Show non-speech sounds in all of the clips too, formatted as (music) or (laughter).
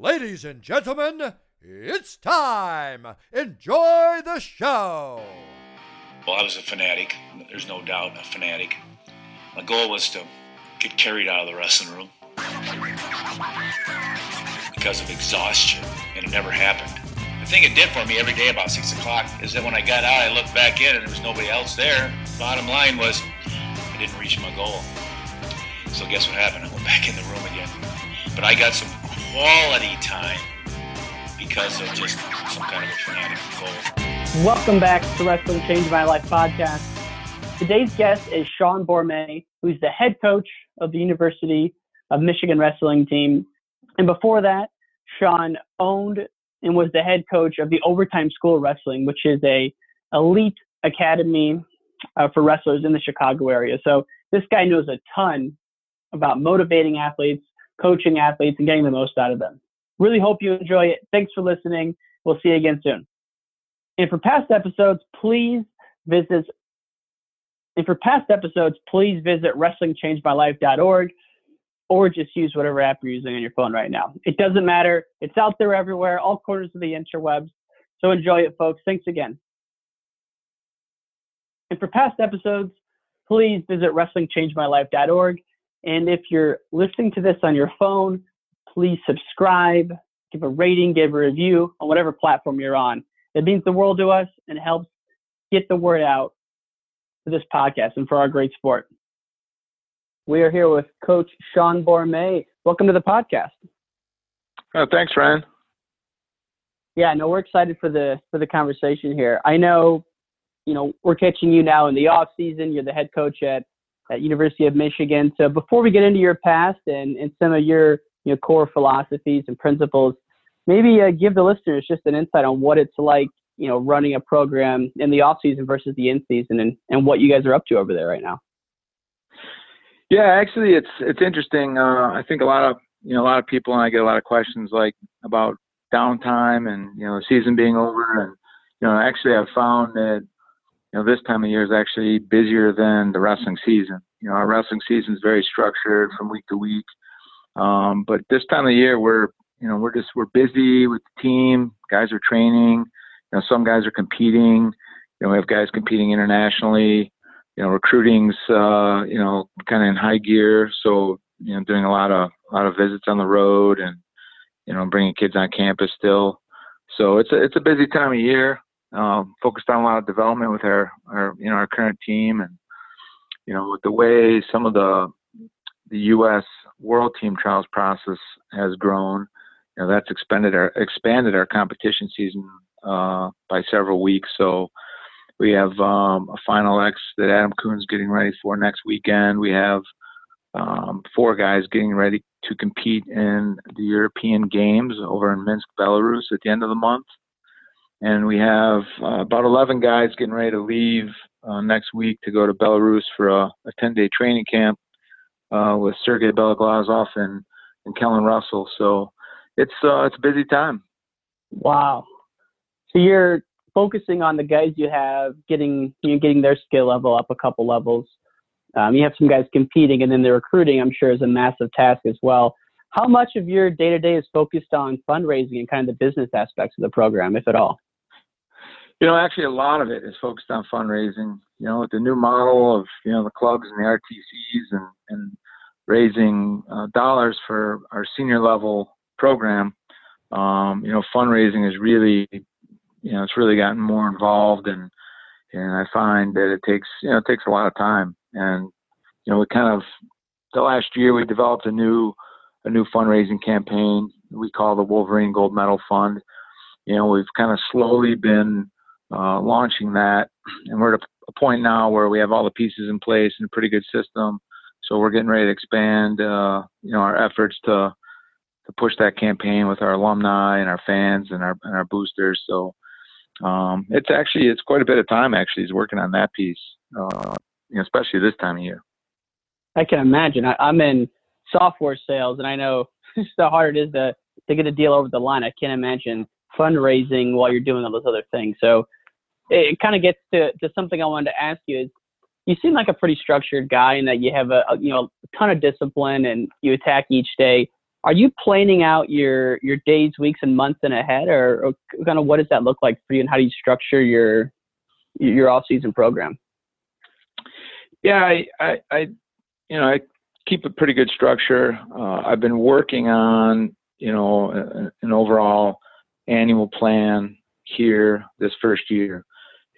Ladies and gentlemen, it's time. Enjoy the show. Well, I was a fanatic. There's no doubt a fanatic. My goal was to get carried out of the wrestling room because of exhaustion, and it never happened. The thing it did for me every day about 6 o'clock is that when I got out, I looked back in and there was nobody else there. Bottom line was, I didn't reach my goal. So guess what happened? I went back in the room again. But I got some quality time because of just some kind of a fanatic goal. Welcome back to Wrestling Change My Life podcast. Today's guest is Sean Bormet, who's the head coach of the University of Michigan wrestling team. And before that, Sean owned and was the head coach of the Overtime School of Wrestling, which is a elite academy uh, for wrestlers in the Chicago area. So this guy knows a ton about motivating athletes, coaching athletes, and getting the most out of them. Really hope you enjoy it. Thanks for listening. We'll see you again soon. And for past episodes, please visit and for past episodes, please visit wrestlingchangemylife.org or just use whatever app you're using on your phone right now. It doesn't matter. It's out there everywhere, all corners of the interwebs. So enjoy it, folks. Thanks again. And for past episodes, please visit wrestlingchangemylife.org. And if you're listening to this on your phone, please subscribe, give a rating, give a review on whatever platform you're on. It means the world to us and helps get the word out for this podcast and for our great sport. We are here with Coach Sean Bormet. Welcome to the podcast. Oh, thanks, Ryan. Yeah, no, we're excited for the for the conversation here. I know, you know, we're catching you now in the off season. You're the head coach at at University of Michigan. So before we get into your past and, and some of your you know core philosophies and principles, maybe uh, give the listeners just an insight on what it's like you know running a program in the off season versus the in season and, and what you guys are up to over there right now. Yeah, actually, it's it's interesting. Uh, I think a lot of you know a lot of people and I get a lot of questions like about downtime and you know the season being over and you know actually I've found that you know this time of year is actually busier than the wrestling season. You know our wrestling season is very structured from week to week, um, but this time of year we're you know we're just we're busy with the team. Guys are training. You know some guys are competing. You know we have guys competing internationally you know, recruiting's uh, you know kind of in high gear, so you know doing a lot of a lot of visits on the road and you know bringing kids on campus still. So it's a it's a busy time of year. Um, focused on a lot of development with our our you know our current team and you know with the way some of the the U.S. World Team Trials process has grown, you know that's expanded our expanded our competition season uh, by several weeks. So we have um, a Final X that Adam Coon's getting ready for next weekend. We have um, four guys getting ready to compete in the European Games over in Minsk, Belarus at the end of the month. And we have uh, about 11 guys getting ready to leave uh, next week to go to Belarus for a, a 10 day training camp uh, with Sergey Beloglazov and, and Kellen Russell. So it's, uh, it's a busy time. Wow. So you're focusing on the guys you have, getting you know, getting their skill level up a couple levels. Um, you have some guys competing, and then the recruiting, I'm sure, is a massive task as well. How much of your day to day is focused on fundraising and kind of the business aspects of the program, if at all? You know, actually, a lot of it is focused on fundraising. You know, with the new model of you know the clubs and the RTCs and and raising uh, dollars for our senior level program. Um, you know, fundraising is really you know, it's really gotten more involved and and I find that it takes you know it takes a lot of time and you know we kind of the last year we developed a new a new fundraising campaign we call the Wolverine Gold Medal Fund. You know we've kind of slowly been uh, launching that and we're at a point now where we have all the pieces in place and a pretty good system. So we're getting ready to expand uh, you know our efforts to to push that campaign with our alumni and our fans and our and our boosters. So um, it's actually it's quite a bit of time actually is working on that piece, uh, you know, especially this time of year. I can imagine. I, I'm in software sales, and I know (laughs) how hard it is to to get a deal over the line. I can't imagine fundraising while you're doing all those other things. So it, kind of gets to to something I wanted to ask you is. You seem like a pretty structured guy, and that you have a, a you know a ton of discipline, and you attack each day. are you planning out your your days, weeks, and months in ahead, or, or kind of what does that look like for you, and how do you structure your your off season program? Yeah, I, I, I you know, I keep a pretty good structure. Uh, I've been working on, you know, an overall annual plan here this first year.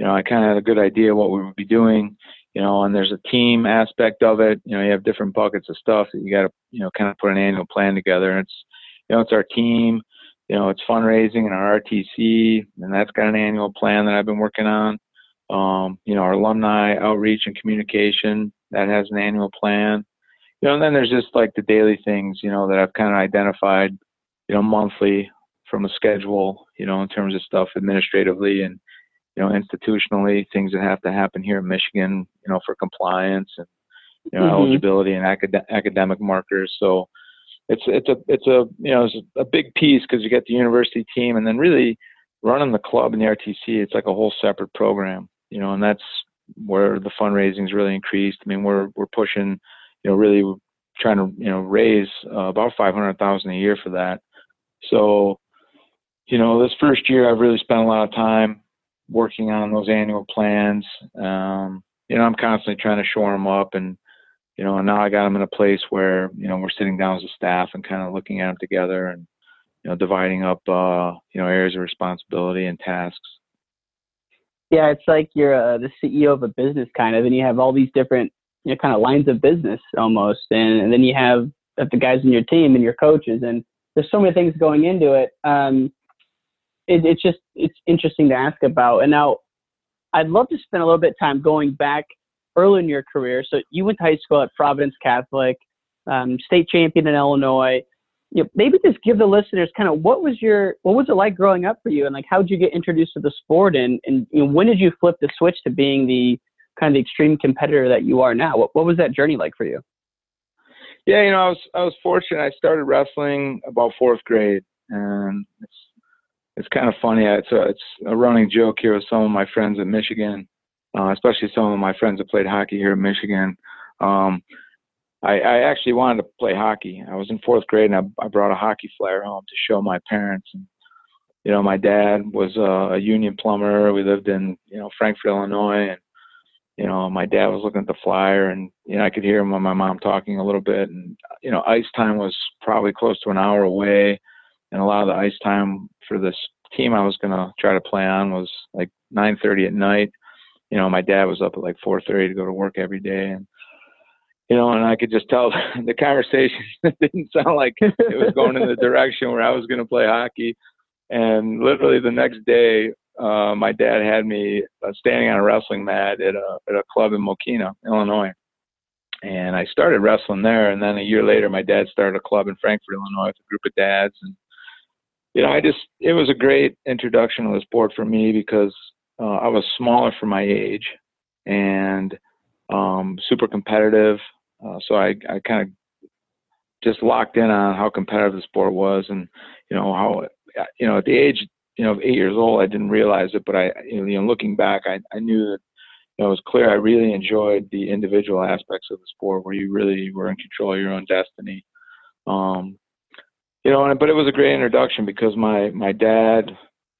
You know, I kind of had a good idea what we would be doing you know, and there's a team aspect of it. You know, you have different buckets of stuff that you got to, you know, kind of put an annual plan together. And it's, you know, it's our team, you know, it's fundraising and our RTC, and that's got an annual plan that I've been working on. Um, you know, our alumni outreach and communication that has an annual plan. You know, and then there's just like the daily things, you know, that I've kind of identified, you know, monthly from a schedule, you know, in terms of stuff administratively and you know, institutionally, things that have to happen here in Michigan, you know, for compliance and you know, mm-hmm. eligibility and acad- academic markers. So it's it's a it's a you know it's a big piece because you get the university team and then really running the club and the RTC. It's like a whole separate program, you know, and that's where the fundraising is really increased. I mean, we're we're pushing, you know, really trying to you know raise uh, about five hundred thousand a year for that. So, you know, this first year I've really spent a lot of time working on those annual plans. Um, you know, I'm constantly trying to shore them up, and you know, and now I got them in a place where you know we're sitting down as a staff and kind of looking at them together, and you know, dividing up uh, you know areas of responsibility and tasks. Yeah, it's like you're uh, the CEO of a business kind of, and you have all these different you know kind of lines of business almost, and, and then you have the guys in your team and your coaches, and there's so many things going into it. Um, it, it's just it's interesting to ask about. And now, I'd love to spend a little bit of time going back early in your career. So you went to high school at Providence Catholic, um, state champion in Illinois. You know, maybe just give the listeners kind of what was your what was it like growing up for you, and like how did you get introduced to the sport, and and you know, when did you flip the switch to being the kind of the extreme competitor that you are now? What what was that journey like for you? Yeah, you know, I was I was fortunate. I started wrestling about fourth grade, and it's kind of funny. It's a, it's a running joke here with some of my friends at Michigan, uh, especially some of my friends that played hockey here in Michigan. Um, I, I actually wanted to play hockey. I was in fourth grade and I, I brought a hockey flyer home to show my parents. And, you know, my dad was a, a union plumber. We lived in, you know, Frankfort, Illinois. And, you know, my dad was looking at the flyer and, you know, I could hear him and my mom talking a little bit. And, you know, ice time was probably close to an hour away and a lot of the ice time for this team I was gonna try to play on was like 9:30 at night. You know, my dad was up at like 4:30 to go to work every day, and you know, and I could just tell (laughs) the conversation (laughs) didn't sound like it was going in the (laughs) direction where I was gonna play hockey. And literally the next day, uh, my dad had me uh, standing on a wrestling mat at a at a club in Mokena, Illinois. And I started wrestling there, and then a year later, my dad started a club in Frankfort, Illinois, with a group of dads, and you know, I just it was a great introduction to the sport for me because uh, I was smaller for my age and um, super competitive. Uh, so I, I kind of just locked in on how competitive the sport was, and you know how you know at the age you know of eight years old, I didn't realize it, but I you know looking back, I, I knew that you know, it was clear I really enjoyed the individual aspects of the sport where you really were in control of your own destiny. Um, you know, but it was a great introduction because my my dad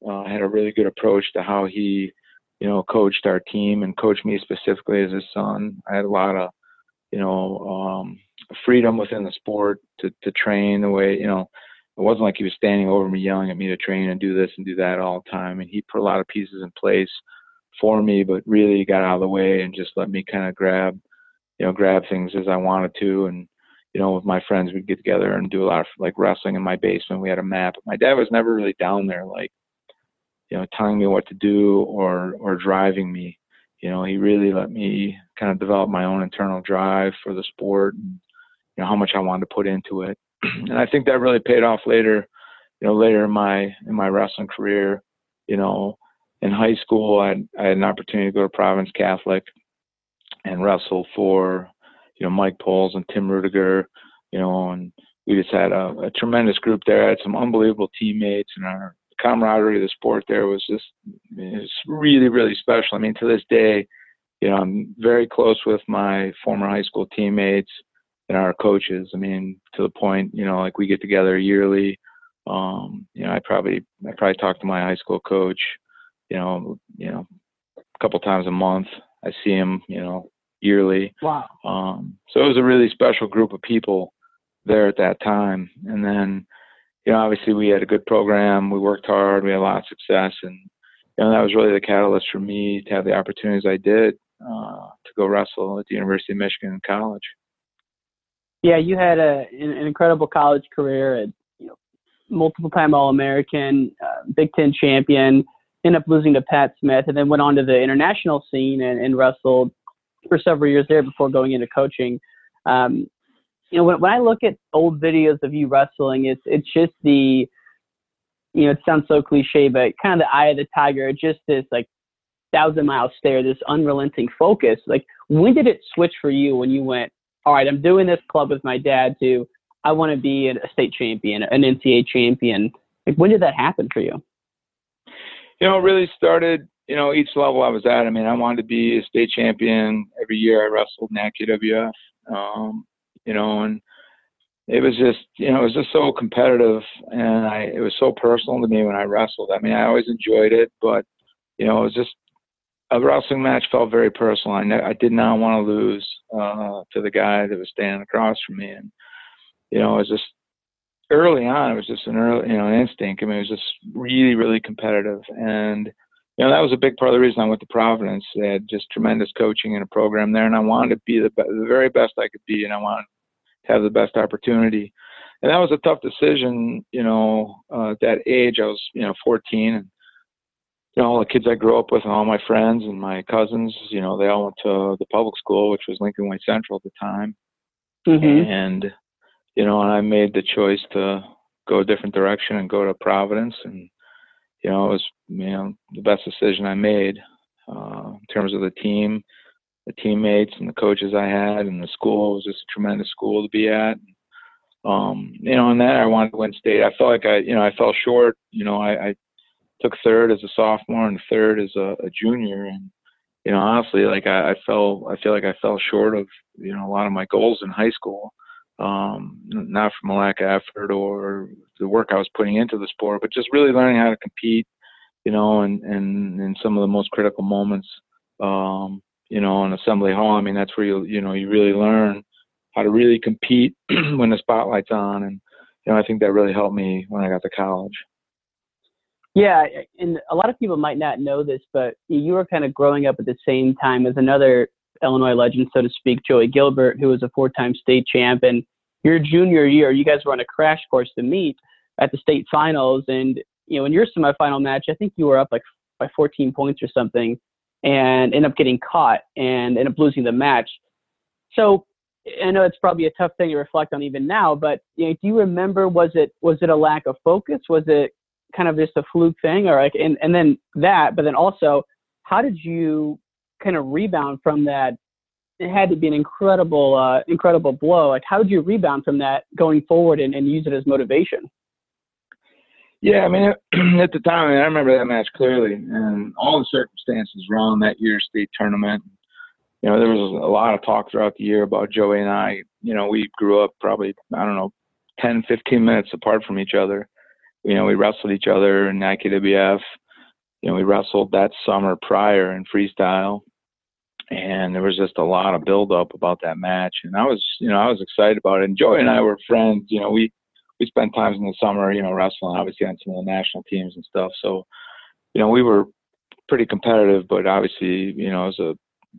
uh, had a really good approach to how he, you know, coached our team and coached me specifically as his son. I had a lot of, you know, um, freedom within the sport to to train the way you know. It wasn't like he was standing over me yelling at me to train and do this and do that all the time. And he put a lot of pieces in place for me, but really got out of the way and just let me kind of grab, you know, grab things as I wanted to and you know, with my friends, we'd get together and do a lot of like wrestling in my basement. We had a map. My dad was never really down there, like, you know, telling me what to do or or driving me. You know, he really let me kind of develop my own internal drive for the sport and you know how much I wanted to put into it. (clears throat) and I think that really paid off later. You know, later in my in my wrestling career, you know, in high school, I I had an opportunity to go to Providence Catholic and wrestle for you know, Mike Pauls and Tim Rudiger, you know, and we just had a, a tremendous group there. I had some unbelievable teammates, and our camaraderie of the sport there was just it's really, really special. I mean, to this day, you know, I'm very close with my former high school teammates. and our coaches. I mean, to the point, you know, like we get together yearly. Um, you know, I probably I probably talk to my high school coach, you know, you know, a couple times a month. I see him, you know, yearly. Wow. Um, so it was a really special group of people there at that time. And then, you know, obviously we had a good program. We worked hard. We had a lot of success, and you know that was really the catalyst for me to have the opportunities I did uh, to go wrestle at the University of Michigan college. Yeah, you had a, an incredible college career. At, you know, multiple time All American, uh, Big Ten champion. Ended up losing to Pat Smith, and then went on to the international scene and, and wrestled for several years there before going into coaching. Um, you know, when, when I look at old videos of you wrestling, it's it's just the, you know, it sounds so cliche, but kind of the eye of the tiger, just this like thousand mile stare, this unrelenting focus. Like, when did it switch for you when you went, all right, I'm doing this club with my dad to, I want to be a state champion, an NCAA champion. Like, when did that happen for you? You know, it really started, you know, each level I was at. I mean, I wanted to be a state champion every year. I wrestled in NACWF. Um, you know, and it was just, you know, it was just so competitive, and I it was so personal to me when I wrestled. I mean, I always enjoyed it, but you know, it was just a wrestling match felt very personal. I ne- I did not want to lose uh, to the guy that was standing across from me, and you know, it was just early on. It was just an early, you know, an instinct. I mean, it was just really, really competitive, and you know, that was a big part of the reason I went to Providence. They had just tremendous coaching and a program there, and I wanted to be the, be- the very best I could be, and I wanted to have the best opportunity. And that was a tough decision, you know, uh, at that age. I was, you know, 14, and you know, all the kids I grew up with, and all my friends and my cousins, you know, they all went to the public school, which was Lincoln Way Central at the time. Mm-hmm. And you know, and I made the choice to go a different direction and go to Providence, and you know, it was you know the best decision I made uh, in terms of the team, the teammates, and the coaches I had, and the school it was just a tremendous school to be at. Um, you know, and then I wanted to win state. I felt like I, you know, I fell short. You know, I, I took third as a sophomore and third as a, a junior, and you know, honestly, like I, I fell, I feel like I fell short of you know a lot of my goals in high school. Um, not from a lack of effort or the work I was putting into the sport, but just really learning how to compete, you know, and and in some of the most critical moments, um, you know, in assembly hall. I mean, that's where you you know you really learn how to really compete (clears throat) when the spotlight's on, and you know, I think that really helped me when I got to college. Yeah, and a lot of people might not know this, but you were kind of growing up at the same time as another Illinois legend, so to speak, Joey Gilbert, who was a four-time state champ. And your junior year, you guys were on a crash course to meet at the state finals. And you know, in your semifinal match, I think you were up like by 14 points or something, and end up getting caught and end up losing the match. So I know it's probably a tough thing to reflect on even now, but you know, do you remember was it was it a lack of focus? Was it kind of just a fluke thing, or like and and then that, but then also, how did you kind of rebound from that? It had to be an incredible uh, incredible blow. Like how did you rebound from that going forward and, and use it as motivation? Yeah, I mean, (clears throat) at the time, I, mean, I remember that match clearly, and all the circumstances around that year's state tournament. You know, there was a lot of talk throughout the year about Joey and I. You know, we grew up probably, I don't know, 10, 15 minutes apart from each other. You know, we wrestled each other in NACWF. You know, we wrestled that summer prior in freestyle, and there was just a lot of buildup about that match. And I was, you know, I was excited about it. And Joey and I were friends. You know, we we spent times in the summer, you know, wrestling obviously on some of the national teams and stuff. So, you know, we were pretty competitive, but obviously, you know, was a,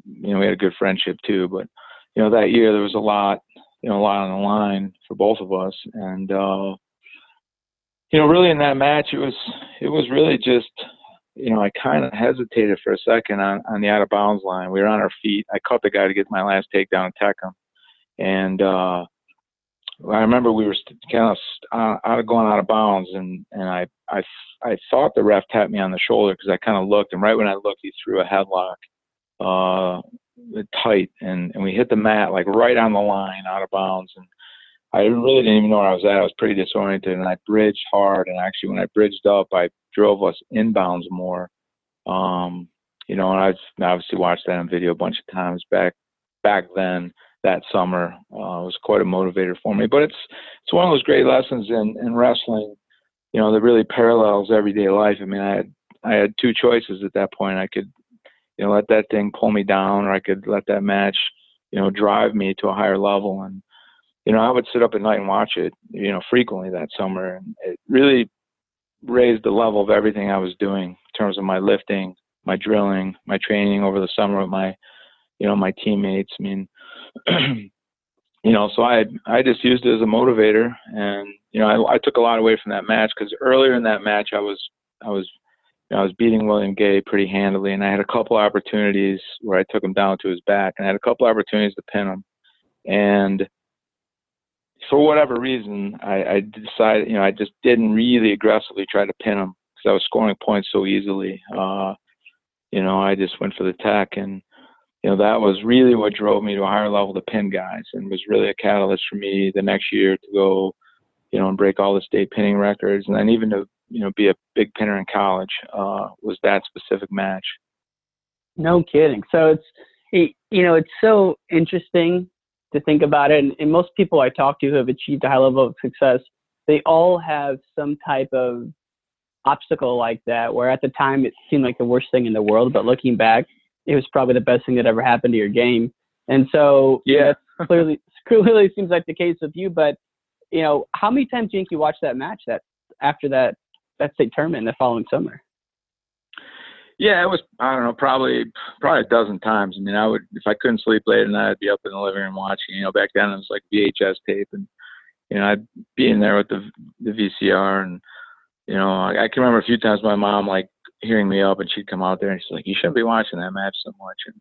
you know, we had a good friendship too. But, you know, that year there was a lot, you know, a lot on the line for both of us. And, uh, you know, really in that match, it was, it was really just, you know, I kind of hesitated for a second on, on the out of bounds line. We were on our feet. I caught the guy to get my last takedown and tech him. And, uh, I remember we were kind of uh, out of going out of bounds, and and I I I thought the ref tapped me on the shoulder because I kind of looked, and right when I looked, he threw a headlock, uh, tight, and and we hit the mat like right on the line, out of bounds, and I really didn't even know where I was at. I was pretty disoriented, and I bridged hard, and actually when I bridged up, I drove us inbounds more. Um, you know, and I've obviously watched that on video a bunch of times back back then that summer uh, was quite a motivator for me. But it's it's one of those great lessons in in wrestling, you know, that really parallels everyday life. I mean, I had I had two choices at that point. I could, you know, let that thing pull me down, or I could let that match, you know, drive me to a higher level. And you know, I would sit up at night and watch it, you know, frequently that summer, and it really raised the level of everything I was doing in terms of my lifting, my drilling, my training over the summer with my, you know, my teammates. I mean, (clears throat) you know, so I I just used it as a motivator, and you know, I, I took a lot away from that match because earlier in that match I was I was you know, I was beating William Gay pretty handily, and I had a couple opportunities where I took him down to his back, and I had a couple opportunities to pin him, and for whatever reason, I, I decided, you know, I just didn't really aggressively try to pin him because I was scoring points so easily. Uh, you know, I just went for the tech, and you know that was really what drove me to a higher level to pin guys, and was really a catalyst for me the next year to go, you know, and break all the state pinning records, and then even to you know be a big pinner in college uh, was that specific match. No kidding. So it's it, you know it's so interesting to think about it, and, and most people I talk to who have achieved a high level of success, they all have some type of obstacle like that where at the time it seemed like the worst thing in the world but looking back it was probably the best thing that ever happened to your game. And so yeah, (laughs) clearly clearly seems like the case with you. But you know, how many times do you think you watched that match that after that that state tournament the following summer? Yeah, it was I don't know, probably probably a dozen times. I mean, I would if I couldn't sleep late at night, I'd be up in the living room watching. You know, back then it was like VHS tape, and you know, I'd be in there with the the VCR, and you know, I, I can remember a few times my mom like hearing me up, and she'd come out there and she's like, "You shouldn't be watching that match so much." And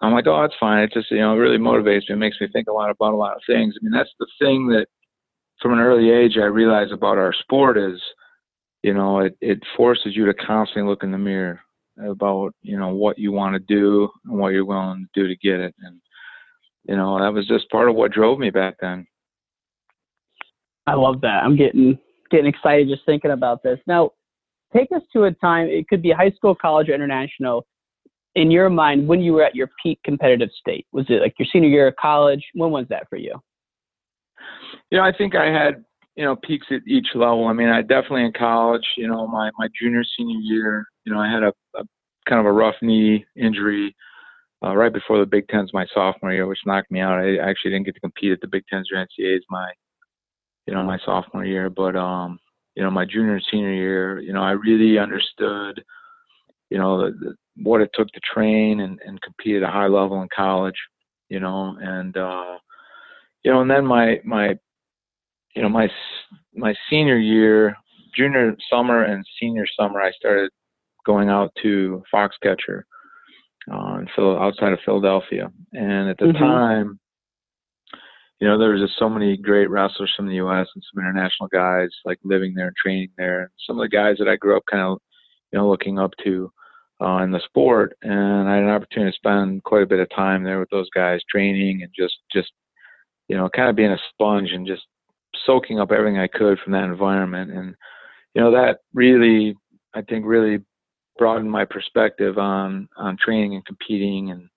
I'm like, "Oh, that's fine. It just you know it really motivates me. It makes me think a lot about a lot of things. I mean, that's the thing that from an early age I realized about our sport is, you know, it it forces you to constantly look in the mirror about you know what you want to do and what you're willing to do to get it, and you know that was just part of what drove me back then. I love that. I'm getting getting excited just thinking about this now take us to a time, it could be high school, college, or international, in your mind, when you were at your peak competitive state? Was it like your senior year of college? When was that for you? You know, I think I had, you know, peaks at each level. I mean, I definitely in college, you know, my, my junior, senior year, you know, I had a, a kind of a rough knee injury uh, right before the Big Tens my sophomore year, which knocked me out. I actually didn't get to compete at the Big Tens or NCAAs my, you know, my sophomore year. But um, you know, my junior and senior year, you know, I really understood, you know, the, the, what it took to train and, and compete at a high level in college, you know, and, uh, you know, and then my, my, you know, my, my senior year, junior summer and senior summer, I started going out to Foxcatcher, uh, in Phil, outside of Philadelphia. And at the mm-hmm. time, you know, there was just so many great wrestlers from the U.S. and some international guys like living there and training there. Some of the guys that I grew up kind of, you know, looking up to uh, in the sport, and I had an opportunity to spend quite a bit of time there with those guys, training and just, just, you know, kind of being a sponge and just soaking up everything I could from that environment. And, you know, that really, I think, really broadened my perspective on on training and competing and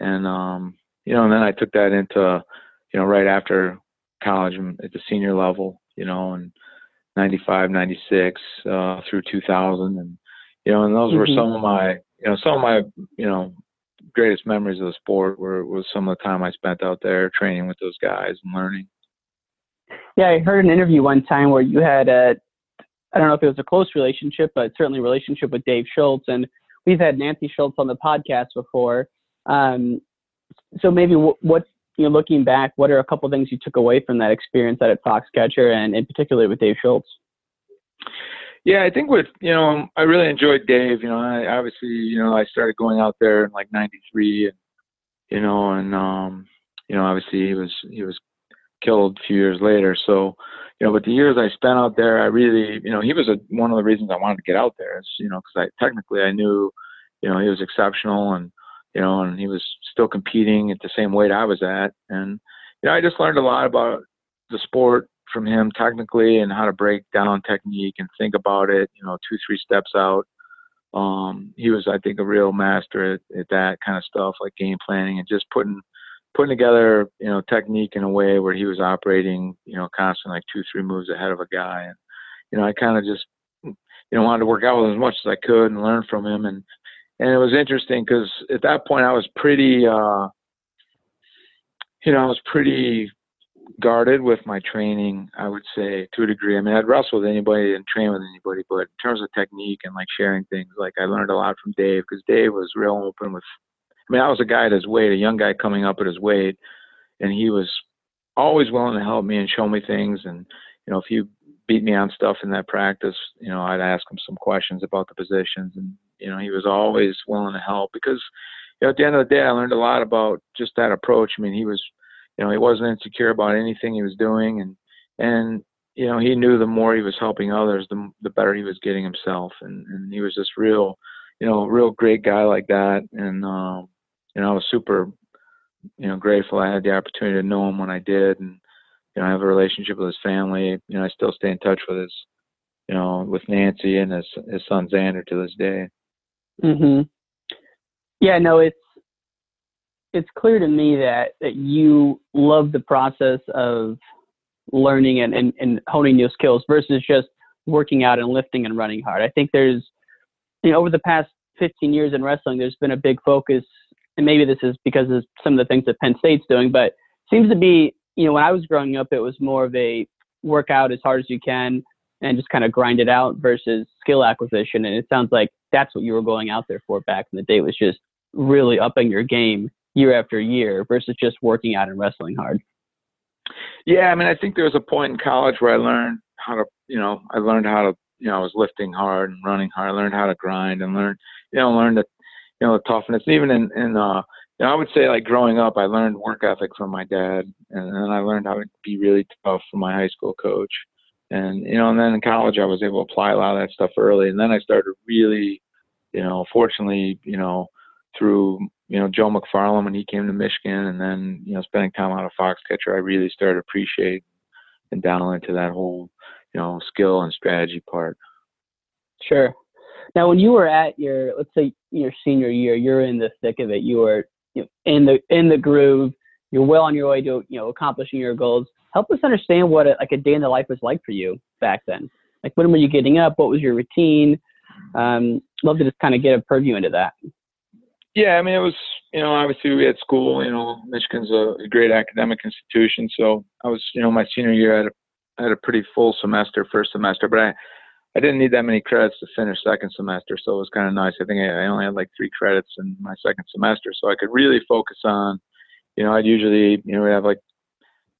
and um you know and then I took that into you know, right after college at the senior level, you know, and 95, 96 uh, through 2000. And, you know, and those mm-hmm. were some of my, you know, some of my, you know, greatest memories of the sport were was some of the time I spent out there training with those guys and learning. Yeah, I heard an interview one time where you had a, I don't know if it was a close relationship, but certainly a relationship with Dave Schultz. And we've had Nancy Schultz on the podcast before. Um, so maybe what you know, looking back, what are a couple things you took away from that experience at Foxcatcher and in particular with Dave Schultz? Yeah, I think with you know, I really enjoyed Dave. You know, I obviously you know I started going out there in like '93, and you know, and um, you know, obviously he was he was killed a few years later. So, you know, but the years I spent out there, I really, you know, he was a, one of the reasons I wanted to get out there. Is you know, because I technically I knew, you know, he was exceptional and you know, and he was still competing at the same weight I was at. And, you know, I just learned a lot about the sport from him technically and how to break down technique and think about it, you know, two, three steps out. Um, he was, I think, a real master at, at that kind of stuff, like game planning and just putting, putting together, you know, technique in a way where he was operating, you know, constantly like two, three moves ahead of a guy. And, you know, I kind of just, you know, wanted to work out with him as much as I could and learn from him. And, and it was interesting because at that point I was pretty, uh, you know, I was pretty guarded with my training, I would say to a degree. I mean, I'd wrestle with anybody and train with anybody, but in terms of technique and like sharing things, like I learned a lot from Dave because Dave was real open with. I mean, I was a guy at his weight, a young guy coming up at his weight, and he was always willing to help me and show me things. And you know, if he beat me on stuff in that practice, you know, I'd ask him some questions about the positions, and you know, he was always willing to help because you know, at the end of the day, I learned a lot about just that approach. I mean, he was you know, he wasn't insecure about anything he was doing, and and you know, he knew the more he was helping others, the the better he was getting himself, and and he was just real, you know, real great guy like that, and um, you know, I was super, you know, grateful I had the opportunity to know him when I did, and you know, I have a relationship with his family. You know, I still stay in touch with his, you know, with Nancy and his his son Xander to this day. Mhm. Yeah, no, it's it's clear to me that, that you love the process of learning and, and, and honing new skills versus just working out and lifting and running hard. I think there's, you know, over the past 15 years in wrestling, there's been a big focus, and maybe this is because of some of the things that Penn State's doing, but seems to be, you know, when I was growing up, it was more of a work out as hard as you can and just kind of grind it out versus skill acquisition. And it sounds like that's what you were going out there for back in the day was just really upping your game year after year versus just working out and wrestling hard? Yeah, I mean, I think there was a point in college where I learned how to, you know, I learned how to, you know, I was lifting hard and running hard. I learned how to grind and learn, you know, learn the, you know, the toughness. Even in, in, uh, you know, I would say like growing up, I learned work ethic from my dad, and then I learned how to be really tough from my high school coach. And you know, and then in college, I was able to apply a lot of that stuff early, and then I started really, you know, fortunately, you know, through you know Joe McFarland when he came to Michigan, and then you know spending time on a Foxcatcher, I really started to appreciate and down into that whole you know skill and strategy part. Sure. Now, when you were at your let's say your senior year, you're in the thick of it. You were you know, in the in the groove. You're well on your way to you know accomplishing your goals. Help us understand what a, like a day in the life was like for you back then. Like when were you getting up? What was your routine? Um, love to just kind of get a purview into that. Yeah, I mean, it was, you know, obviously we had school, you know, Michigan's a, a great academic institution. So I was, you know, my senior year, I had a, I had a pretty full semester, first semester, but I, I didn't need that many credits to finish second semester. So it was kind of nice. I think I, I only had like three credits in my second semester. So I could really focus on, you know, I'd usually, you know, have like,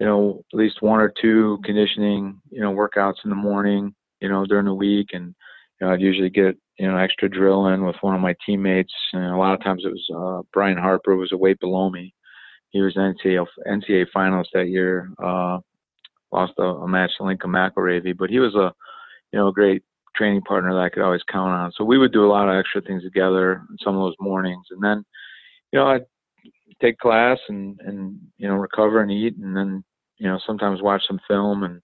you know, at least one or two conditioning, you know, workouts in the morning, you know, during the week. And, you know, I'd usually get you know, extra drill in with one of my teammates. And a lot of times it was uh, Brian Harper was a weight below me. He was NCAA NCAA finalist that year. Uh, lost a, a match to Lincoln McIlravy, but he was a you know a great training partner that I could always count on. So we would do a lot of extra things together some of those mornings, and then you know I'd take class and and you know recover and eat, and then you know sometimes watch some film and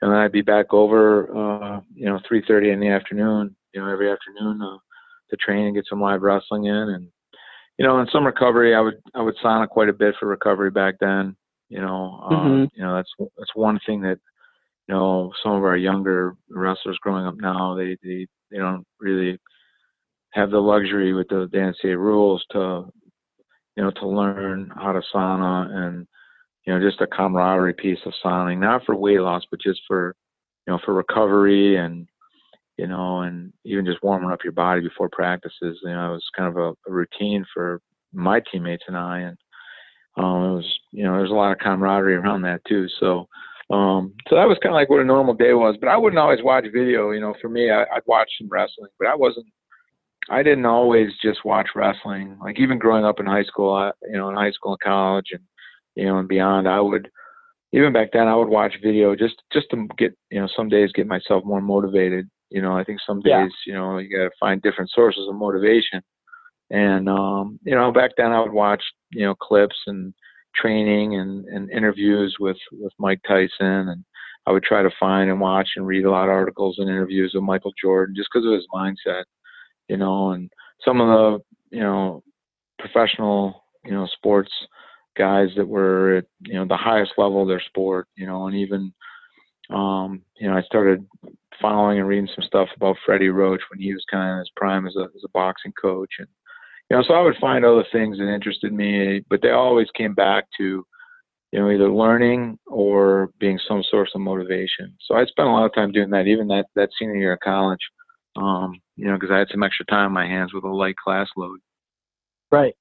and then I'd be back over uh, you know 3:30 in the afternoon you know, every afternoon uh, to train and get some live wrestling in. And, you know, in some recovery, I would, I would sign up quite a bit for recovery back then. You know, um, mm-hmm. you know, that's, that's one thing that, you know, some of our younger wrestlers growing up now, they, they, they don't really have the luxury with the, the NCAA rules to, you know, to learn how to sauna and, you know, just a camaraderie piece of sauning, not for weight loss, but just for, you know, for recovery and, you know, and even just warming up your body before practices. You know, it was kind of a, a routine for my teammates and I, and um, it was, you know, there's a lot of camaraderie around that too. So, um, so that was kind of like what a normal day was. But I wouldn't always watch video. You know, for me, I, I'd watch some wrestling, but I wasn't. I didn't always just watch wrestling. Like even growing up in high school, I, you know, in high school and college, and you know, and beyond, I would even back then I would watch video just just to get you know some days get myself more motivated you know, I think some days, yeah. you know, you got to find different sources of motivation. And, um, you know, back then I would watch, you know, clips and training and, and interviews with, with Mike Tyson. And I would try to find and watch and read a lot of articles and interviews with Michael Jordan just because of his mindset, you know, and some of the, you know, professional, you know, sports guys that were at you know the highest level of their sport, you know, and even um, you know I started following and reading some stuff about Freddie Roach when he was kind of in his prime as a as a boxing coach, and you know, so I would find other things that interested me, but they always came back to you know either learning or being some source of motivation. So I spent a lot of time doing that, even that that senior year of college, um, you know, because I had some extra time on my hands with a light class load. Right,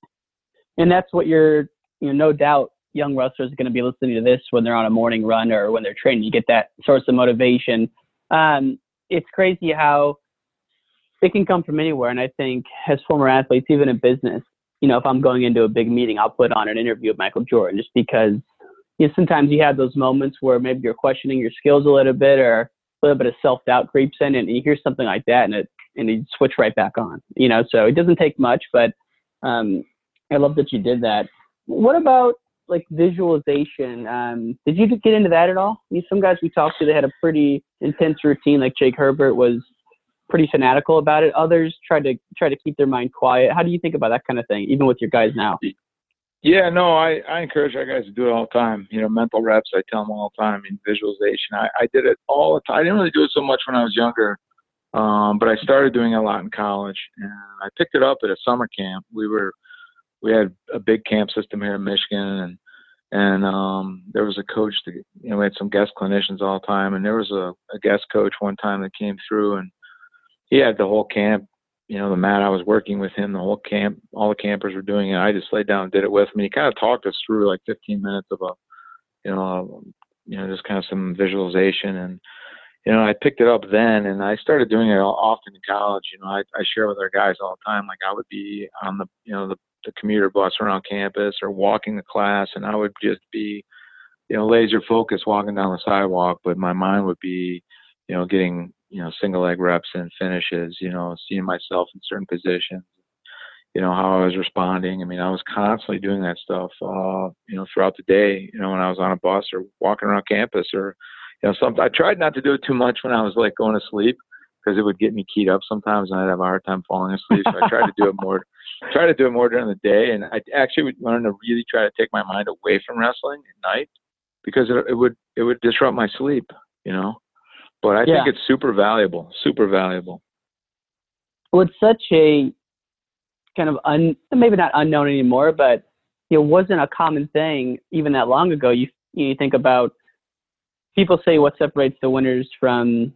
and that's what you're, you know, no doubt young wrestlers are going to be listening to this when they're on a morning run or when they're training. You get that source of motivation. Um, it's crazy how it can come from anywhere. And I think as former athletes, even in business, you know, if I'm going into a big meeting, I'll put on an interview with Michael Jordan just because you know, sometimes you have those moments where maybe you're questioning your skills a little bit or a little bit of self doubt creeps in and you hear something like that and it and you switch right back on. You know, so it doesn't take much, but um, I love that you did that. What about like visualization? Um, did you get into that at all? I mean, some guys we talked to, they had a pretty intense routine. Like Jake Herbert was pretty fanatical about it. Others try to try to keep their mind quiet. How do you think about that kind of thing, even with your guys now? Yeah, no, I, I encourage our guys to do it all the time. You know, mental reps, I tell them all the time. In visualization, I, I did it all the time. I didn't really do it so much when I was younger, um, but I started doing it a lot in college, and I picked it up at a summer camp. We were we had a big camp system here in Michigan, and and um, there was a coach that you know we had some guest clinicians all the time, and there was a, a guest coach one time that came through and he had the whole camp, you know, the mat I was working with him, the whole camp, all the campers were doing it. I just laid down and did it with him. He kind of talked us through like 15 minutes of a, you know, um, you know, just kind of some visualization and, you know, I picked it up then and I started doing it often in college. You know, I, I share with our guys all the time. Like I would be on the, you know, the, the commuter bus around campus or walking the class and I would just be, you know, laser focused walking down the sidewalk, but my mind would be, you know, getting you know single leg reps and finishes you know seeing myself in certain positions you know how i was responding. I mean i was constantly doing that stuff uh you know throughout the day you know when i was on a bus or walking around campus or you know some i tried not to do it too much when i was like going to sleep because it would get me keyed up sometimes and i'd have a hard time falling asleep. So i tried to do it more (laughs) try to do it more during the day. And i actually would learn to really try to take my mind away from wrestling at night because it, it would it would disrupt my sleep you know but I yeah. think it's super valuable, super valuable. Well, it's such a kind of un, maybe not unknown anymore, but it wasn't a common thing even that long ago. You you think about people say what separates the winners from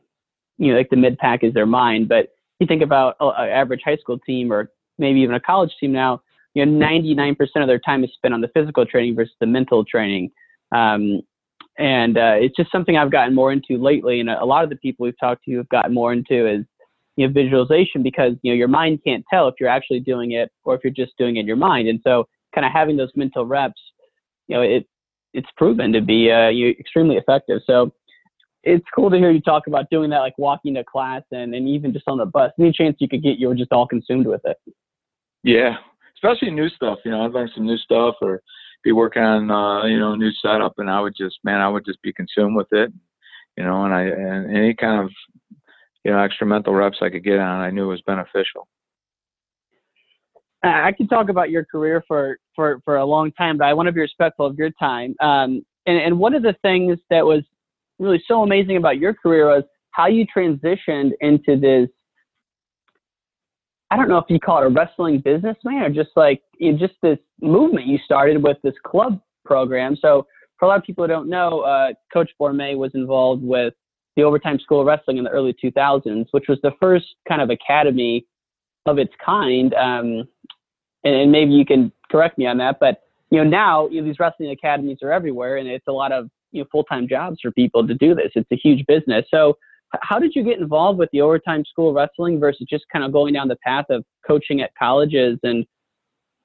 you know like the mid pack is their mind, but you think about an average high school team or maybe even a college team now. You know, 99% of their time is spent on the physical training versus the mental training. Um, and uh, it's just something I've gotten more into lately. And a lot of the people we've talked to have gotten more into is you know visualization because you know your mind can't tell if you're actually doing it or if you're just doing it in your mind. And so kind of having those mental reps, you know, it it's proven to be uh, you extremely effective. So it's cool to hear you talk about doing that, like walking to class and, and even just on the bus. Any chance you could get, you were just all consumed with it. Yeah, especially new stuff. You know, I've learned some new stuff or be working on uh, you know a new setup, and I would just man, I would just be consumed with it, you know, and I and any kind of you know extra mental reps I could get on, I knew was beneficial. I could talk about your career for for for a long time, but I want to be respectful of your time. Um, and and one of the things that was really so amazing about your career was how you transitioned into this I don't know if you call it a wrestling businessman or just like you know, just this movement you started with this club program. So for a lot of people who don't know, uh, Coach Bormet was involved with the Overtime School of Wrestling in the early 2000s, which was the first kind of academy of its kind. Um, and, and, maybe you can correct me on that, but you know now you know, these wrestling academies are everywhere, and it's a lot of you know full-time jobs for people to do this. It's a huge business. So how did you get involved with the overtime school wrestling versus just kind of going down the path of coaching at colleges and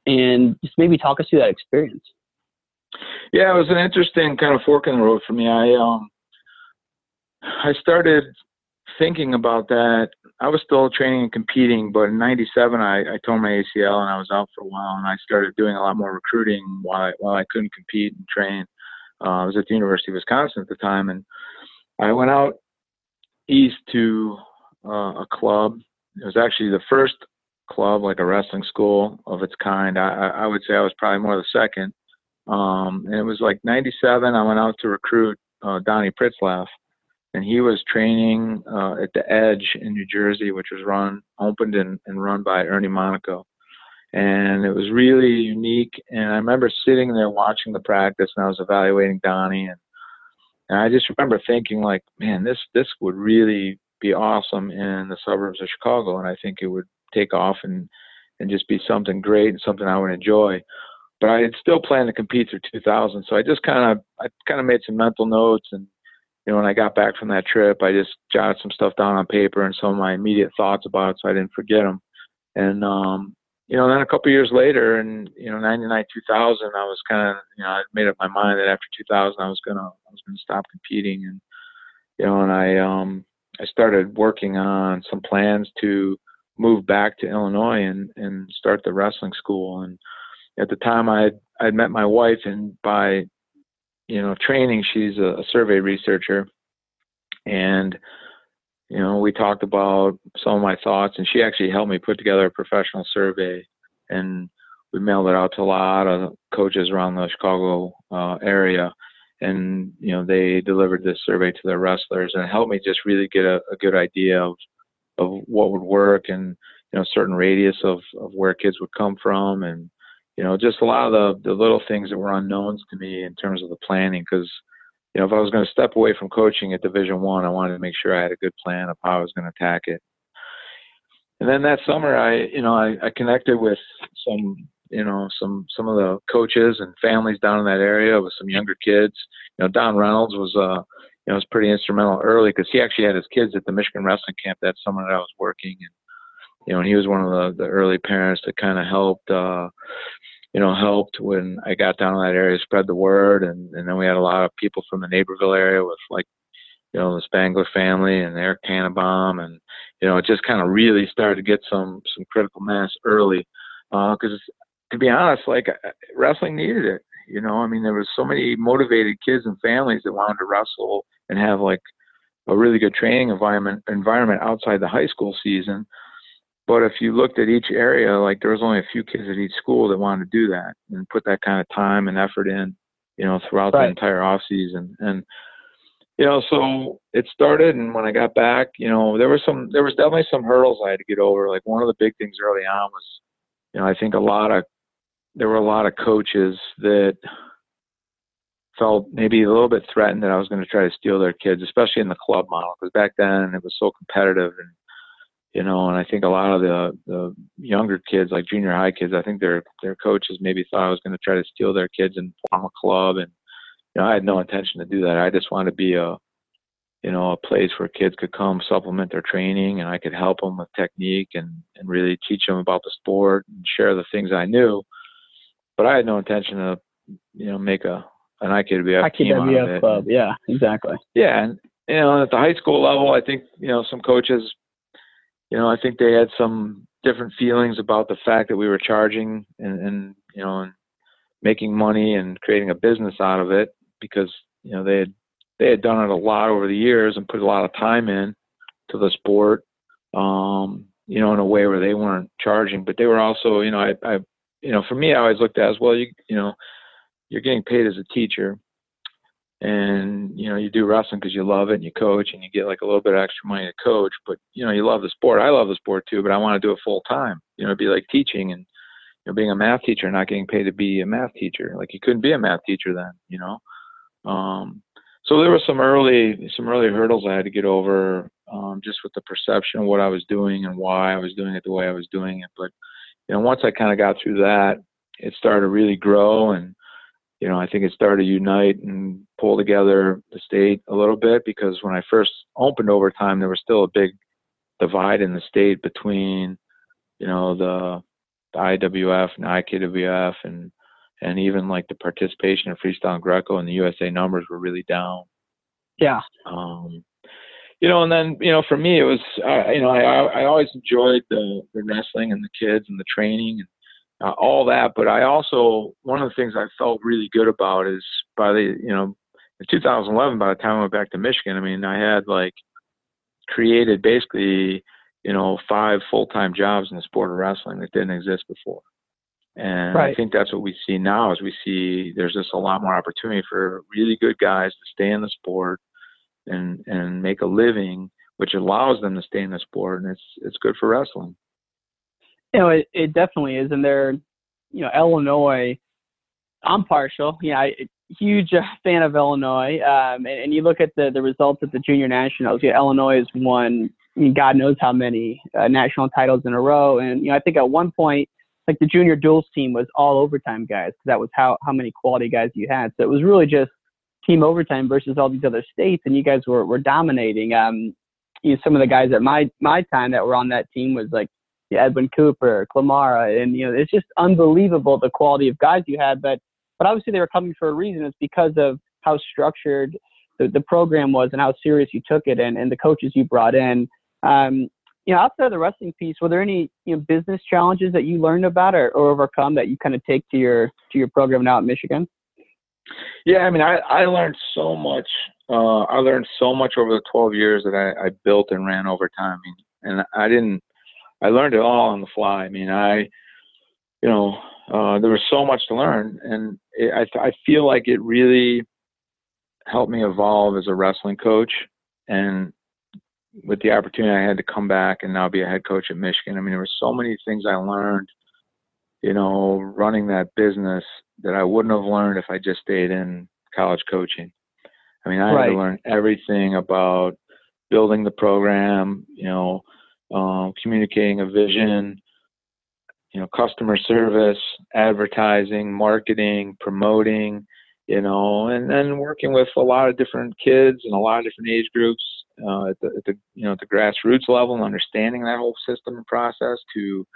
and just maybe talk us through that experience? Yeah, it was an interesting kind of fork in the road for me. I um I started thinking about that. I was still training and competing, but in '97 I, I tore my ACL and I was out for a while, and I started doing a lot more recruiting while I, while I couldn't compete and train. Uh, I was at the University of Wisconsin at the time, and I went out east to uh, a club. It was actually the first club, like a wrestling school of its kind. I, I would say I was probably more the second. Um, and it was like '97. I went out to recruit uh, Donnie Pritzlaff, and he was training uh, at the Edge in New Jersey, which was run, opened and, and run by Ernie Monaco. And it was really unique. And I remember sitting there watching the practice, and I was evaluating Donnie, and, and I just remember thinking, like, man, this this would really be awesome in the suburbs of Chicago, and I think it would take off and and just be something great and something I would enjoy. But I had still planned to compete through 2000, so I just kind of I kind of made some mental notes and you know, when I got back from that trip, I just jotted some stuff down on paper and some of my immediate thoughts about it, so I didn't forget them. And um, you know, then a couple years later, in you know, '99, 2000, I was kind of, you know, I made up my mind that after 2000, I was gonna, I was gonna stop competing, and you know, and I, um, I started working on some plans to move back to Illinois and and start the wrestling school. And at the time, I had I'd met my wife, and by you know training she's a, a survey researcher and you know we talked about some of my thoughts and she actually helped me put together a professional survey and we mailed it out to a lot of coaches around the chicago uh, area and you know they delivered this survey to their wrestlers and it helped me just really get a, a good idea of of what would work and you know certain radius of of where kids would come from and you know, just a lot of the, the little things that were unknowns to me in terms of the planning. Because, you know, if I was going to step away from coaching at Division One, I, I wanted to make sure I had a good plan of how I was going to attack it. And then that summer, I, you know, I, I connected with some, you know, some some of the coaches and families down in that area with some younger kids. You know, Don Reynolds was, uh, you know, was pretty instrumental early because he actually had his kids at the Michigan wrestling camp that summer that I was working, and you know, and he was one of the, the early parents that kind of helped, uh, you know, helped when I got down in that area, spread the word, and and then we had a lot of people from the Naperville area with like, you know, the Spangler family and Eric Tannenbaum, and you know, it just kind of really started to get some some critical mass early, because uh, to be honest, like wrestling needed it. You know, I mean, there was so many motivated kids and families that wanted to wrestle and have like a really good training environment environment outside the high school season but if you looked at each area, like there was only a few kids at each school that wanted to do that and put that kind of time and effort in, you know, throughout right. the entire off season. And you know, so it started, and when I got back, you know, there was some, there was definitely some hurdles I had to get over. Like one of the big things early on was, you know, I think a lot of, there were a lot of coaches that felt maybe a little bit threatened that I was going to try to steal their kids, especially in the club model, because back then it was so competitive and you know, and I think a lot of the the younger kids, like junior high kids, I think their their coaches maybe thought I was going to try to steal their kids and form a club, and you know, I had no intention to do that. I just wanted to be a you know a place where kids could come supplement their training, and I could help them with technique and and really teach them about the sport and share the things I knew. But I had no intention to you know make a an IKWF, IKWF team out of it. club. Yeah, exactly. Yeah, and you know at the high school level, I think you know some coaches you know, I think they had some different feelings about the fact that we were charging and, and you know, and making money and creating a business out of it because you know they had they had done it a lot over the years and put a lot of time in to the sport. Um, you know, in a way where they weren't charging, but they were also, you know, I, I, you know, for me, I always looked at as well. You, you know, you're getting paid as a teacher, and you know you do wrestling because you love it and you coach and you get like a little bit of extra money to coach but you know you love the sport. I love the sport too but i want to do it full time you know it'd be like teaching and you know being a math teacher not getting paid to be a math teacher. Like you couldn't be a math teacher then you know? Um so there were some early some early hurdles i had to get over um just with the perception of what i was doing and why i was doing it the way i was doing it but you know once i kind of got through that it started to really grow and you know, I think it started to unite and pull together the state a little bit because when I first opened overtime, there was still a big divide in the state between, you know, the, the IWF and IKWF and and even like the participation in freestyle Greco and the USA numbers were really down. Yeah. Um, you know, and then you know, for me, it was uh, you know, I I always enjoyed the the wrestling and the kids and the training and uh, all that. But I also one of the things I felt really good about is by the you know in 2011, by the time I went back to Michigan, I mean I had like created basically you know five full time jobs in the sport of wrestling that didn't exist before. And Right. I think that's what we see now is we see there's just a lot more opportunity for really good guys to stay in the sport and and make a living, which allows them to stay in the sport and it's it's good for wrestling. You know, it, it definitely is, and they're, you know, Illinois. I'm partial. Yeah, I, huge uh, fan of Illinois. Um, and, and you look at the the results at the junior nationals. Yeah, Illinois has won. I mean, God knows how many uh, national titles in a row. And you know, I think at one point, like the junior duels team was all overtime guys that was how how many quality guys you had. So it was really just team overtime versus all these other states, and you guys were were dominating. Um, you know, some of the guys at my my time that were on that team was like Edwin Cooper, Clamara, and you know it's just unbelievable the quality of guys you had. But but obviously they were coming for a reason. It's because of how structured the, the program was and how serious you took it, and, and the coaches you brought in. Um, you know, outside of the wrestling piece, were there any you know business challenges that you learned about or, or overcome that you kind of take to your to your program now at Michigan? Yeah, I mean, I, I learned so much. Uh, I learned so much over the 12 years that I, I built and ran over time. I mean, and I didn't, I learned it all on the fly. I mean, I, you know, uh, there was so much to learn, and it, I, I feel like it really helped me evolve as a wrestling coach. And with the opportunity I had to come back and now be a head coach at Michigan, I mean, there were so many things I learned, you know, running that business that I wouldn't have learned if I just stayed in college coaching. I mean, I had to learn everything about building the program, you know, um, communicating a vision, you know, customer service, advertising, marketing, promoting, you know, and then working with a lot of different kids and a lot of different age groups uh, at, the, at the you know at the grassroots level and understanding that whole system and process to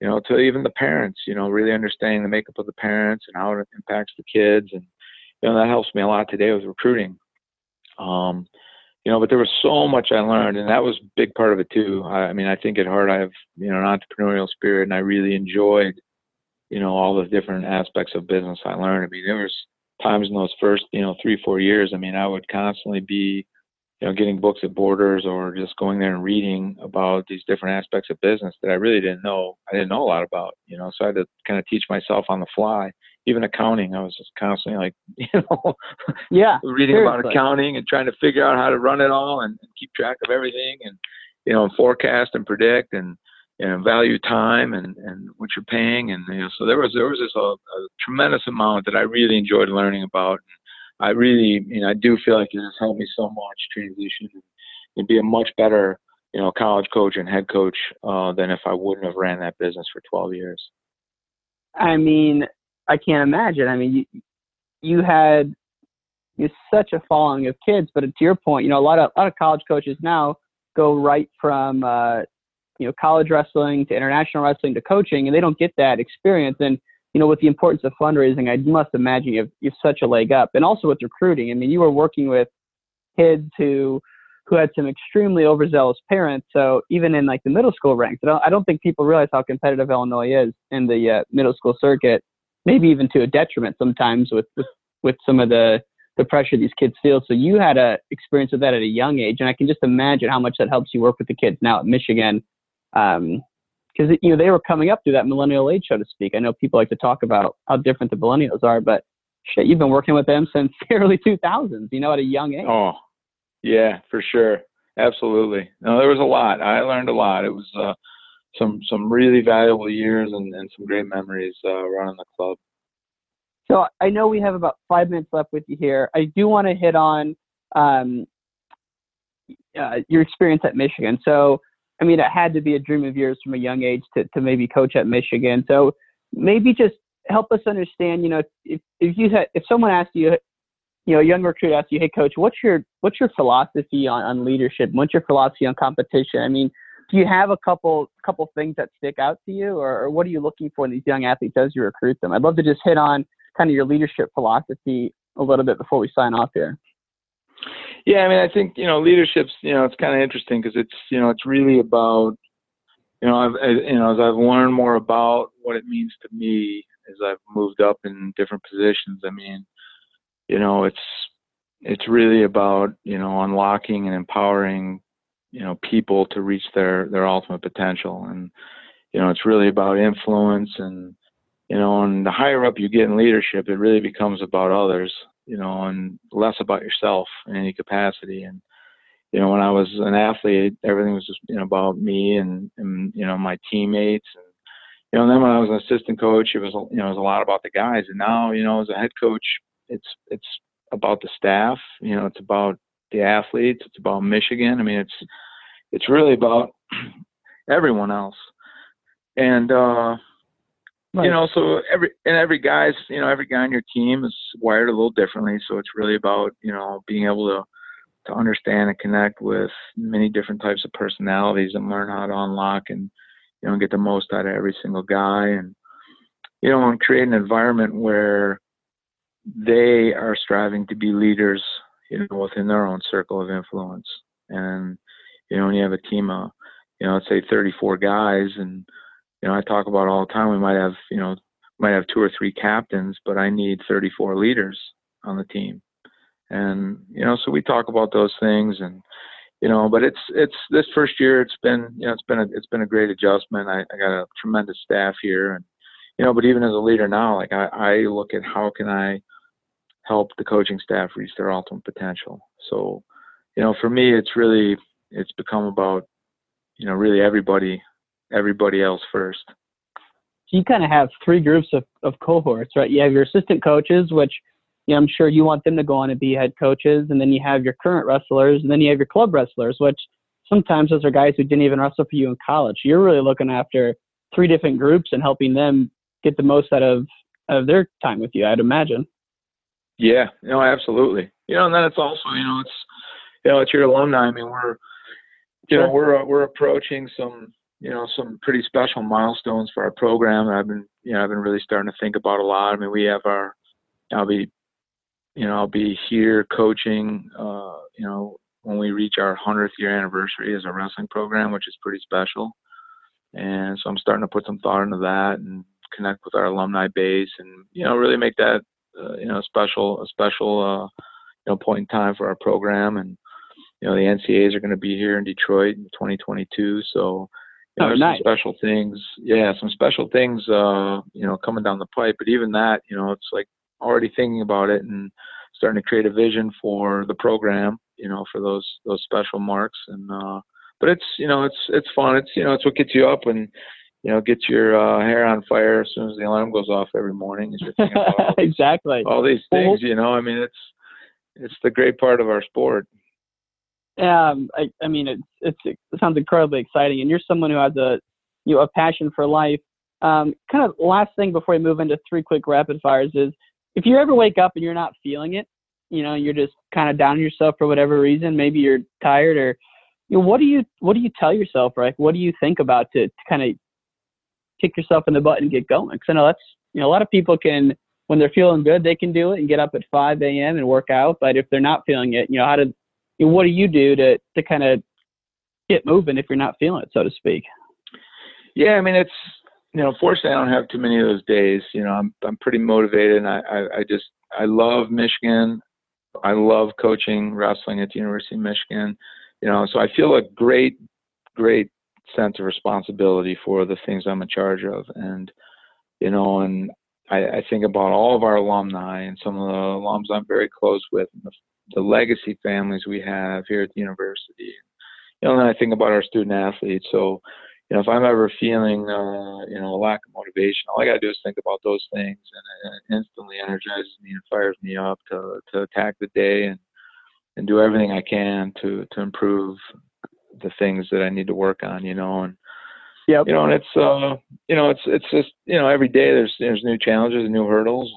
you know to even the parents you know really understanding the makeup of the parents and how it impacts the kids. And you know that helps me a lot today with recruiting. Um you know but there was so much i learned and that was a big part of it too. I, I mean i think at heart i have you know an entrepreneurial spirit and i really enjoyed you know all the different aspects of business i learned. I mean there was times in those first you know three four years i mean i would constantly be you know getting books at borders or just going there and reading about these different aspects of business that i really didn't know i didn't know a lot about you know so i had to kind of teach myself on the fly even accounting i was just constantly like (laughs) you know Yeah, reading about accounting and trying to figure out how to run it all and, and keep track of everything and you know forecast and predict and you know, value time and and what you're paying and you know so there was there was this a, a tremendous amount that I really enjoyed learning about. And I really you know I do feel like it has helped me so much transition and, and be a much better you know college coach and head coach uh, than if I wouldn't have ran that business for 12 years. I mean, I can't imagine. I mean, you you had you such a following of kids, but to your point, you know, a lot of a lot of college coaches now go right from uh, you know college wrestling to international wrestling to coaching, and they don't get that experience. And you know, with the importance of fundraising, I must imagine you have you have such a leg up, and also with recruiting. I mean, you were working with kids who who had some extremely overzealous parents. So even in like the middle school ranks, I don't, I don't think people realize how competitive Illinois is in the uh, middle school circuit. Maybe even to a detriment sometimes with with, with some of the the pressure these kids feel. So you had a experience with that at a young age, and I can just imagine how much that helps you work with the kids now at Michigan. Um, because you know they were coming up through that millennial age, so to speak. I know people like to talk about how different the millennials are, but shit, you've been working with them since (laughs) the early 2000s. You know, at a young age. Oh, yeah, for sure. Absolutely. No, there was a lot. I learned a lot. It was uh, some some really valuable years and, and some great memories uh, running the club. So I know we have about five minutes left with you here. I do want to hit on um, uh, your experience at Michigan. So, I mean, it had to be a dream of yours from a young age to, to maybe coach at Michigan. So maybe just help us understand, you know, if, if you had, if someone asked you, you know, a young recruit asked you, hey coach, what's your, what's your philosophy on, on leadership? What's your philosophy on competition? I mean, do you have a couple, couple things that stick out to you or, or what are you looking for in these young athletes as you recruit them? I'd love to just hit on kind of your leadership philosophy a little bit before we sign off here. Yeah, I mean, I think you know, leadership's you know, it's kind of interesting because it's you know, it's really about you know, I've I, you know, as I've learned more about what it means to me as I've moved up in different positions. I mean, you know, it's it's really about you know, unlocking and empowering you know people to reach their their ultimate potential and you know it's really about influence and you know, and the higher up you get in leadership, it really becomes about others, you know, and less about yourself in any capacity. And you know, when I was an athlete, everything was just you know about me and and you know my teammates and you know. And then when I was an assistant coach, it was you know it was a lot about the guys. And now you know as a head coach, it's it's about the staff. You know, it's about the athletes. It's about Michigan. I mean, it's it's really about (clears throat) everyone else. And uh Right. You know, so every and every guy's you know every guy on your team is wired a little differently. So it's really about you know being able to to understand and connect with many different types of personalities and learn how to unlock and you know get the most out of every single guy and you know and create an environment where they are striving to be leaders you know within their own circle of influence. And you know when you have a team of you know let's say 34 guys and you know I talk about all the time we might have you know might have two or three captains but I need 34 leaders on the team. And you know so we talk about those things and you know but it's it's this first year it's been you know it's been a it's been a great adjustment. I, I got a tremendous staff here and you know but even as a leader now like i i look at how can i help the coaching staff reach their ultimate potential so you know for me it's really it's become about you know really everybody everybody else first so you kind of have three groups of, of cohorts right you have your assistant coaches which you know, I'm sure you want them to go on and be head coaches, and then you have your current wrestlers, and then you have your club wrestlers, which sometimes those are guys who didn't even wrestle for you in college. You're really looking after three different groups and helping them get the most out of of their time with you. I'd imagine. Yeah, you know, absolutely. You know, and then it's also, you know, it's you know, it's your alumni. I mean, we're you know, we're we're approaching some you know some pretty special milestones for our program. I've been you know I've been really starting to think about a lot. I mean, we have our I'll be you know, I'll be here coaching, uh, you know, when we reach our 100th year anniversary as a wrestling program, which is pretty special. And so I'm starting to put some thought into that and connect with our alumni base and, you know, really make that, uh, you know, special, a special, uh, you know, point in time for our program. And, you know, the NCAAs are going to be here in Detroit in 2022. So, you know, oh, there's nice. some special things. Yeah, some special things, uh, you know, coming down the pipe. But even that, you know, it's like already thinking about it and starting to create a vision for the program, you know, for those those special marks. And uh, but it's you know it's it's fun. It's you know it's what gets you up and you know get your uh, hair on fire as soon as the alarm goes off every morning. Is you're thinking about all (laughs) these, exactly all these things. You know, I mean it's it's the great part of our sport. Um, I, I mean, it's, it's, it sounds incredibly exciting, and you're someone who has a, you know, a passion for life. Um, kind of last thing before we move into three quick rapid fires is if you ever wake up and you're not feeling it, you know, you're just kind of down on yourself for whatever reason, maybe you're tired or you know, what do you what do you tell yourself, right? What do you think about to, to kind of kick yourself in the butt and get going? Because I know that's you know a lot of people can when they're feeling good they can do it and get up at 5 a.m. and work out, but if they're not feeling it, you know how to you know, what do you do to to kind of get moving if you're not feeling it, so to speak? Yeah, I mean it's you know, fortunately, I don't have too many of those days. You know, I'm I'm pretty motivated, and I, I, I just I love Michigan. I love coaching wrestling at the University of Michigan. You know, so I feel a great, great sense of responsibility for the things I'm in charge of, and you know, and I, I think about all of our alumni and some of the alums I'm very close with, the, the legacy families we have here at the university. And you know, and I think about our student athletes. So you know, if I'm ever feeling, uh, you know, a lack of motivation, all I got to do is think about those things, and it instantly energizes me and fires me up to to attack the day and and do everything I can to to improve the things that I need to work on. You know, and yeah, you know, and it's uh, you know, it's it's just you know, every day there's there's new challenges and new hurdles,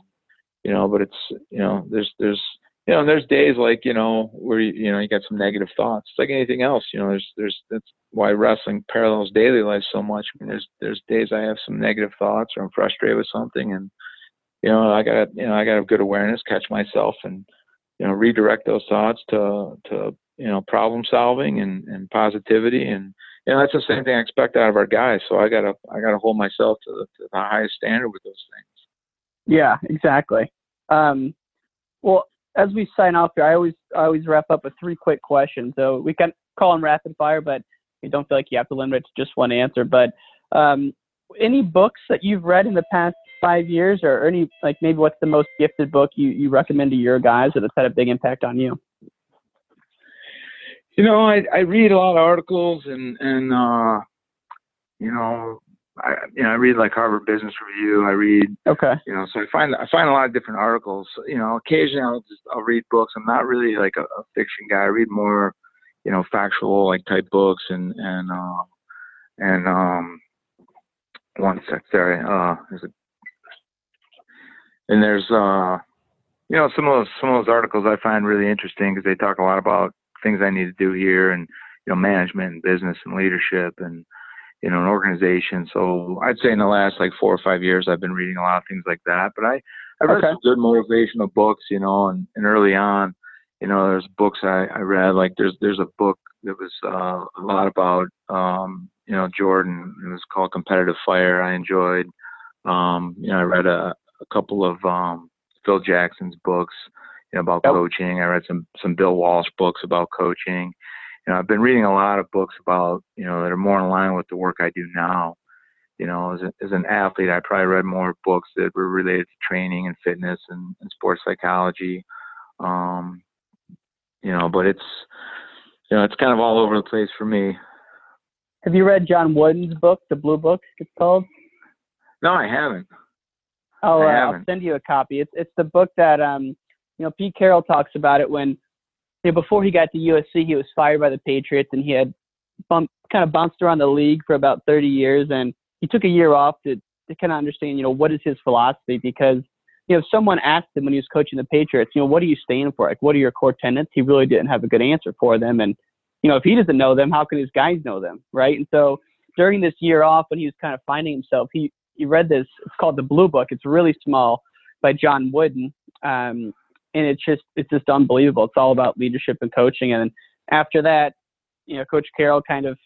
you know, but it's you know, there's there's you know, there's days like you know where you, you know you got some negative thoughts. It's like anything else, you know. There's there's that's why wrestling parallels daily life so much. I mean, there's there's days I have some negative thoughts or I'm frustrated with something, and you know I got you know I got to have good awareness, catch myself, and you know redirect those thoughts to to you know problem solving and and positivity, and you know that's the same thing I expect out of our guys. So I gotta I gotta hold myself to the, to the highest standard with those things. Yeah, exactly. Um, well, as we sign off here, I always I always wrap up with three quick questions. So we can call them rapid fire, but you don't feel like you have to limit it to just one answer. But um, any books that you've read in the past five years, or any like maybe what's the most gifted book you you recommend to your guys that has had a big impact on you? You know, I I read a lot of articles and and uh, you know, I you know I read like Harvard Business Review. I read Okay. you know, so I find I find a lot of different articles. You know, occasionally I'll just I'll read books. I'm not really like a, a fiction guy. I read more, you know, factual like type books and and uh, and um one sec sorry uh there's a and there's uh you know some of those some of those articles I find really interesting because they talk a lot about things I need to do here and you know management and business and leadership and you know an organization. So I'd say in the last like four or five years I've been reading a lot of things like that. But I I read Okay. some good motivational books, you know, and, and early on, you know, there's books I, I read like there's there's a book that was uh, a lot about um, you know Jordan. It was called Competitive Fire. I enjoyed. Um, you know, I read a, a couple of um, Phil Jackson's books, you know, about Yep. coaching. I read some some Bill Walsh books about coaching. You know, I've been reading a lot of books about you know that are more in line with the work I do now. You know, as, a, as an athlete, I probably read more books that were related to training and fitness and, and sports psychology. Um, you know, but it's you know it's kind of all over the place for me. Have you read John Wooden's book, The Blue Book? It's called. No, I haven't. Uh, I I'll send you a copy. It's it's the book that um you know Pete Carroll talks about it when you know, before he got to USC he was fired by the Patriots and he had bump, kind of bounced around the league for about 30 years and he took a year off to to kind of understand you know what is his philosophy because you know if someone asked him when he was coaching the Patriots you know what are you staying for like what are your core tenets he really didn't have a good answer for them and you know if he doesn't know them how can his guys know them right and so during this year off when he was kind of finding himself he he read this. It's called the Blue Book. It's really small by John Wooden, um, and it's just it's just unbelievable. It's all about leadership and coaching. And after that, you know, Coach Carroll kind of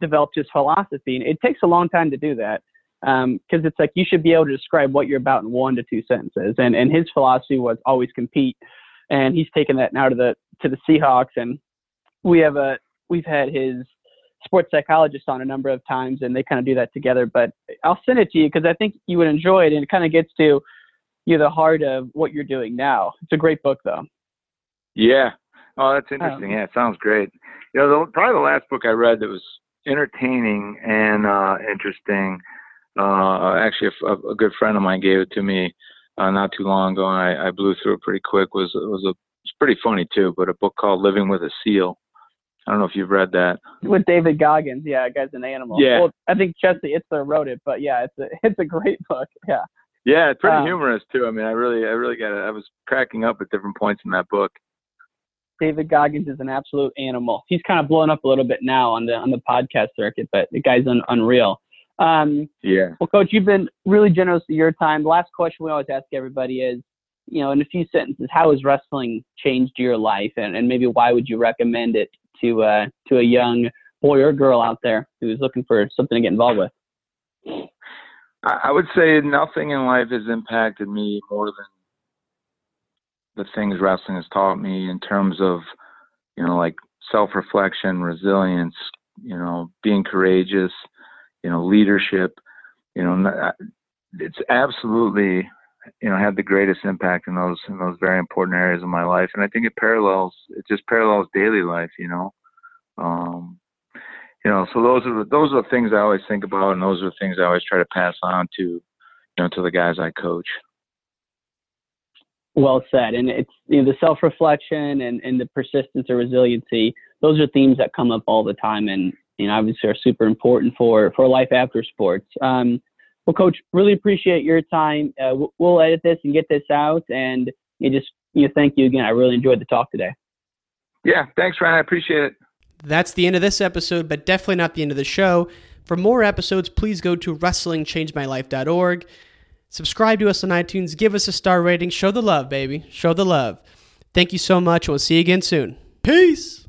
developed his philosophy, and it takes a long time to do that um, because it's like you should be able to describe what you're about in one to two sentences. And and his philosophy was always compete, and he's taken that now to the to the Seahawks. And we have a we've had his sports psychologist on a number of times and they kind of do that together but i'll send it to you because i think you would enjoy it and it kind of gets to you the heart of what you're doing now it's a great book though Yeah. Oh, that's interesting. Um, yeah, it sounds great. You know, the, probably the last book I read that was entertaining and uh, interesting. Uh, actually, a, a good friend of mine gave it to me uh, not too long ago, and I, I blew through it pretty quick. was was a it's pretty funny too, but a book called Living with a Seal. I don't know if you've read that. with david goggins yeah guy's an animal Yeah. well i think jesse itzler wrote it but yeah it's a (laughs) it's a great book yeah Yeah, it's pretty Um, humorous too. I mean, I really, I really got it. I was cracking up at different points in that book. david goggins is an absolute animal he's kind of blowing up a little bit now on the on the podcast circuit but the guy's un, unreal um Yeah. Well, Coach, you've been really generous with your time. The last question we always ask everybody is, you know, in a few sentences, how has wrestling changed your life, and, and maybe why would you recommend it to uh, to a young boy or girl out there who's looking for something to get involved with? I would say nothing in life has impacted me more than the things wrestling has taught me in terms of, you know, like self-reflection, resilience, you know, being courageous, you know, leadership. You know, it's absolutely, you know, had the greatest impact in those in those very important areas of my life, and I think it parallels. It just parallels daily life. You know. Um, you know, so those are the those are the things I always think about, and those are the things I always try to pass on to, you know, to the guys I coach. Well said. And it's you know, the self-reflection and, and the persistence or resiliency. Those are themes that come up all the time, and you know, obviously are super important for for life after sports. Um, well, Coach, really appreciate your time. Uh, we'll- we'll edit this and get this out, and you just you know, thank you again. I really enjoyed the talk today. Yeah, thanks, Ryan. I appreciate it. That's the end of this episode, but definitely not the end of the show. For more episodes, please go to wrestlingchangemylife.org. Subscribe to us on iTunes, give us a star rating, show the love, baby. Show the love. Thank you so much, we'll see you again soon. Peace.